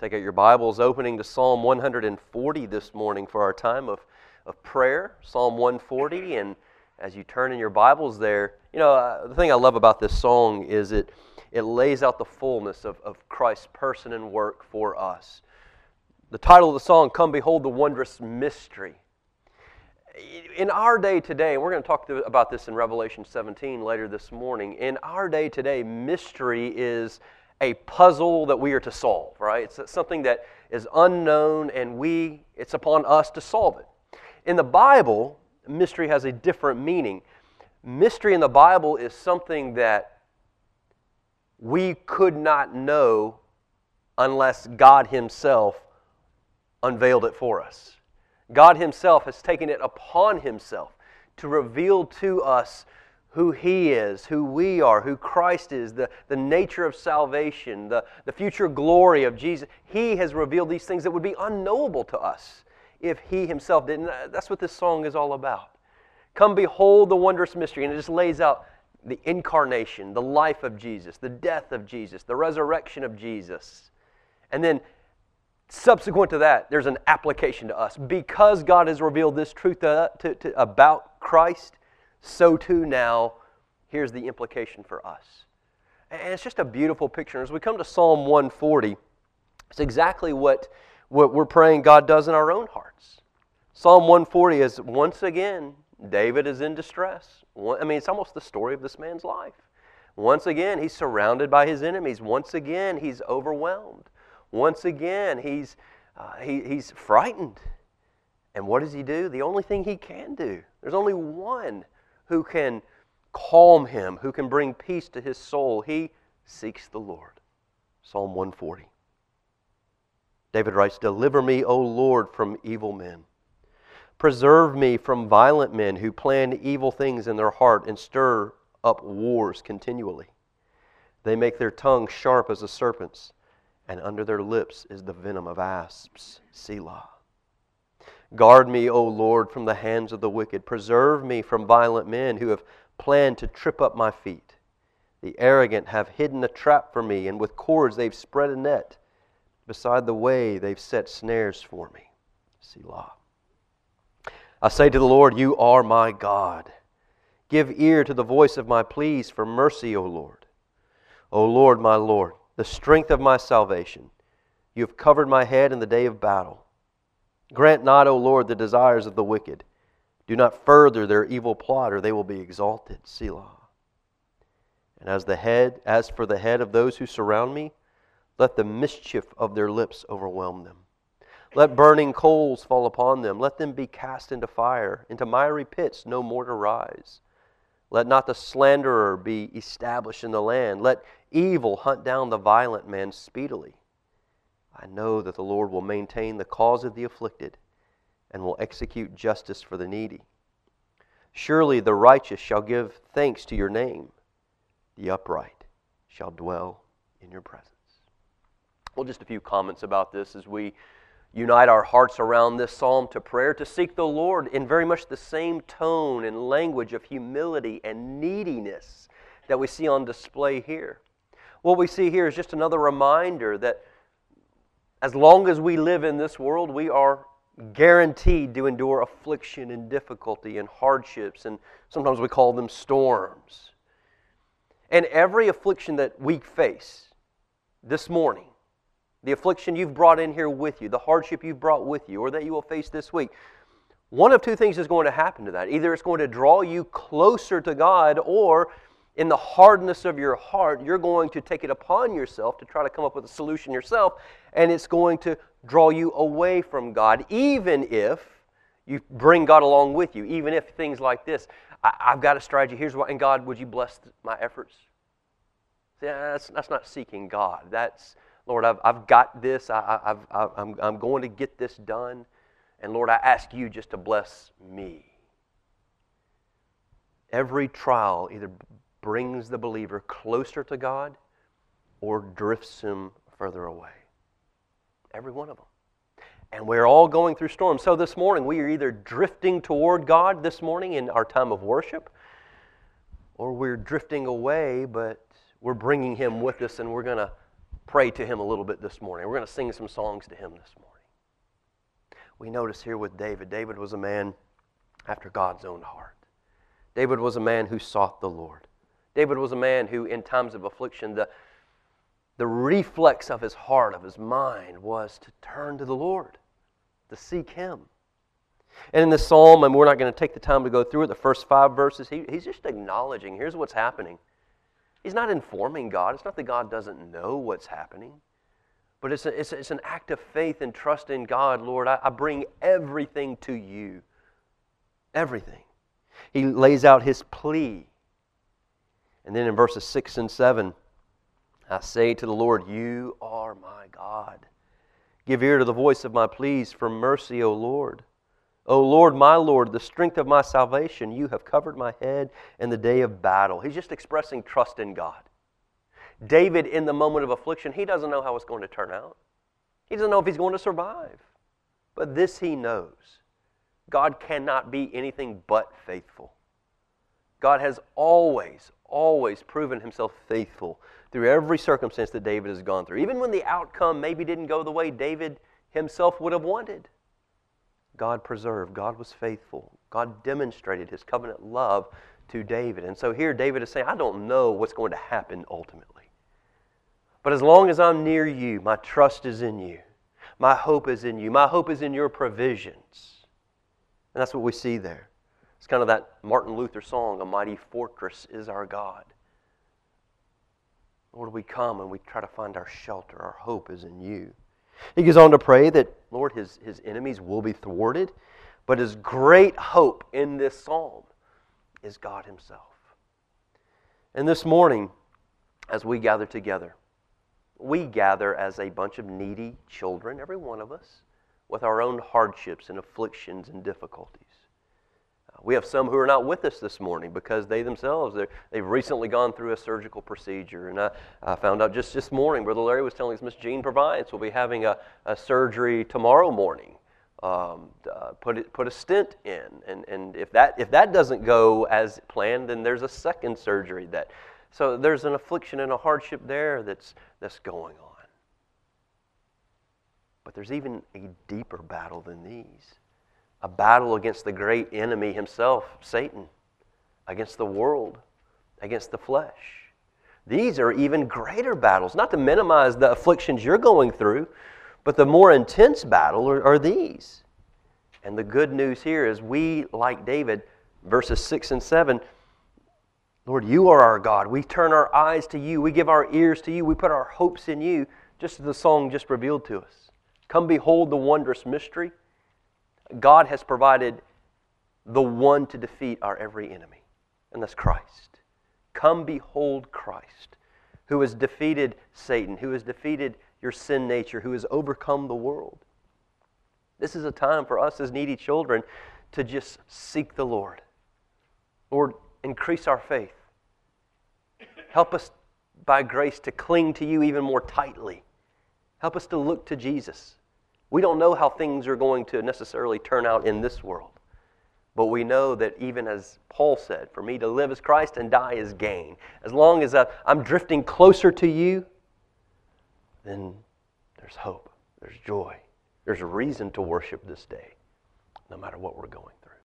Take out your Bibles, opening to Psalm 140 this morning for our time of, of prayer. Psalm 140. And as you turn in your Bibles there, you know, uh, the thing I love about this song is it, it lays out the fullness of, of Christ's person and work for us. The title of the song, Come Behold the Wondrous Mystery. In our day today, and we're going to talk about this in Revelation 17 later this morning, in our day today, mystery is a puzzle that we are to solve, right? It's something that is unknown and we it's upon us to solve it. In the Bible, mystery has a different meaning. Mystery in the Bible is something that we could not know unless God himself unveiled it for us. God himself has taken it upon himself to reveal to us who He is, who we are, who Christ is, the, the nature of salvation, the, the future glory of Jesus. He has revealed these things that would be unknowable to us if He Himself didn't. That's what this song is all about. Come behold the wondrous mystery. And it just lays out the incarnation, the life of Jesus, the death of Jesus, the resurrection of Jesus. And then subsequent to that, there's an application to us. Because God has revealed this truth to, to, to, about Christ, so too now, here's the implication for us. And it's just a beautiful picture. As we come to Psalm 140, it's exactly what, what we're praying God does in our own hearts. Psalm 140 is once again, David is in distress. I mean, it's almost the story of this man's life. Once again, he's surrounded by his enemies. Once again, he's overwhelmed. Once again, he's, uh, he, he's frightened. And what does he do? The only thing he can do. There's only one who can calm him, who can bring peace to his soul. He seeks the Lord. Psalm 140. David writes, Deliver me, O Lord, from evil men. Preserve me from violent men who plan evil things in their heart and stir up wars continually. They make their tongue sharp as a serpent's, and under their lips is the venom of asps. Selah. Guard me, O Lord, from the hands of the wicked. Preserve me from violent men who have planned to trip up my feet. The arrogant have hidden a trap for me, and with cords they've spread a net. Beside the way they've set snares for me. Selah. I say to the Lord, You are my God. Give ear to the voice of my pleas for mercy, O Lord. O Lord, my Lord, the strength of my salvation. You have covered my head in the day of battle. Grant not, O Lord, the desires of the wicked. Do not further their evil plot, or they will be exalted. Selah. And as the head, as for the head of those who surround me, let the mischief of their lips overwhelm them. Let burning coals fall upon them. Let them be cast into fire, into miry pits, no more to rise. Let not the slanderer be established in the land. Let evil hunt down the violent man speedily. I know that the Lord will maintain the cause of the afflicted and will execute justice for the needy. Surely the righteous shall give thanks to your name, the upright shall dwell in your presence. Well, just a few comments about this as we unite our hearts around this psalm to prayer to seek the Lord in very much the same tone and language of humility and neediness that we see on display here. What we see here is just another reminder that as long as we live in this world, we are guaranteed to endure affliction and difficulty and hardships, and sometimes we call them storms. And every affliction that we face this morning, the affliction you've brought in here with you, the hardship you've brought with you, or that you will face this week, one of two things is going to happen to that. Either it's going to draw you closer to God, or in the hardness of your heart, you're going to take it upon yourself to try to come up with a solution yourself, and it's going to draw you away from God, even if you bring God along with you, even if things like this. I, have got a strategy. Here's what, and God, would you bless my efforts? See, uh, that's, that's not seeking God. That's, Lord, I've, I've got this. I, I've, I'm, I'm going to get this done. And Lord, I ask you just to bless me. Every trial either brings the believer closer to God or drifts him further away. Every one of them. And we're all going through storms. So this morning, we are either drifting toward God this morning in our time of worship, or we're drifting away, but we're bringing Him with us and we're going to pray to him a little bit this morning. We're going to sing some songs to him this morning. We notice here with David, David was a man after God's own heart. David was a man who sought the Lord. David was a man who, in times of affliction, the, the reflex of his heart, of his mind, was to turn to the Lord, to seek him. And in this psalm, and we're not going to take the time to go through it, the first five verses, he, he's just acknowledging here's what's happening. He's not informing God. It's not that God doesn't know what's happening, but it's, a, it's, a, it's an act of faith and trust in God. Lord, I, I bring everything to you. Everything. He lays out his plea. And then in verses 6 and 7, I say to the Lord, You are my God. Give ear to the voice of my pleas for mercy, O Lord. O Lord, my Lord, the strength of my salvation, you have covered my head in the day of battle. He's just expressing trust in God. David, in the moment of affliction, he doesn't know how it's going to turn out. He doesn't know if he's going to survive. But this he knows God cannot be anything but faithful. God has always, always proven himself faithful through every circumstance that David has gone through. Even when the outcome maybe didn't go the way David himself would have wanted. God preserved, God was faithful. God demonstrated his covenant love to David. And so here David is saying, I don't know what's going to happen ultimately. But as long as I'm near you, my trust is in you. My hope is in you. My hope is in your provisions. And that's what we see there. It's kind of that Martin Luther song, A Mighty Fortress is Our God. Lord, we come and we try to find our shelter. Our hope is in you. He goes on to pray that, Lord, his, his enemies will be thwarted, but his great hope in this psalm is God Himself. And this morning, as we gather together, we gather as a bunch of needy children, every one of us, with our own hardships and afflictions and difficulties. We have some who are not with us this morning because they themselves, they've recently gone through a surgical procedure. And I, I, found out just this morning, Brother Larry was telling us Miss Jean Provides will be having a, a surgery tomorrow morning. Um, uh, put, it, put a stent in. And, and if, that, if that doesn't go as planned, then there's a second surgery. That, so there's an affliction and a hardship there that's, that's going on. But there's even a deeper battle than these a battle against the great enemy himself, Satan, against the world, against the flesh. These are even greater battles, not to minimize the afflictions you're going through, but the more intense battle are, are these. And the good news here is we, like David, verses 6 and 7, Lord, you are our God. We turn our eyes to you. We give our ears to you. We put our hopes in you, just as the song just revealed to us. Come behold the wondrous mystery. God has provided the one to defeat our every enemy, and that's Christ. Come behold Christ, who has defeated Satan, who has defeated your sin nature, who has overcome the world. This is a time for us as needy children to just seek the Lord. Lord, increase our faith. Help us by grace to cling to you even more tightly. Help us to look to Jesus. We don't know how things are going to necessarily turn out in this world. But we know that even as Paul said, for me to live as Christ and die is gain. As long as uh, I'm drifting closer to you, then there's hope, there's joy, there's a reason to worship this day, no matter what we're going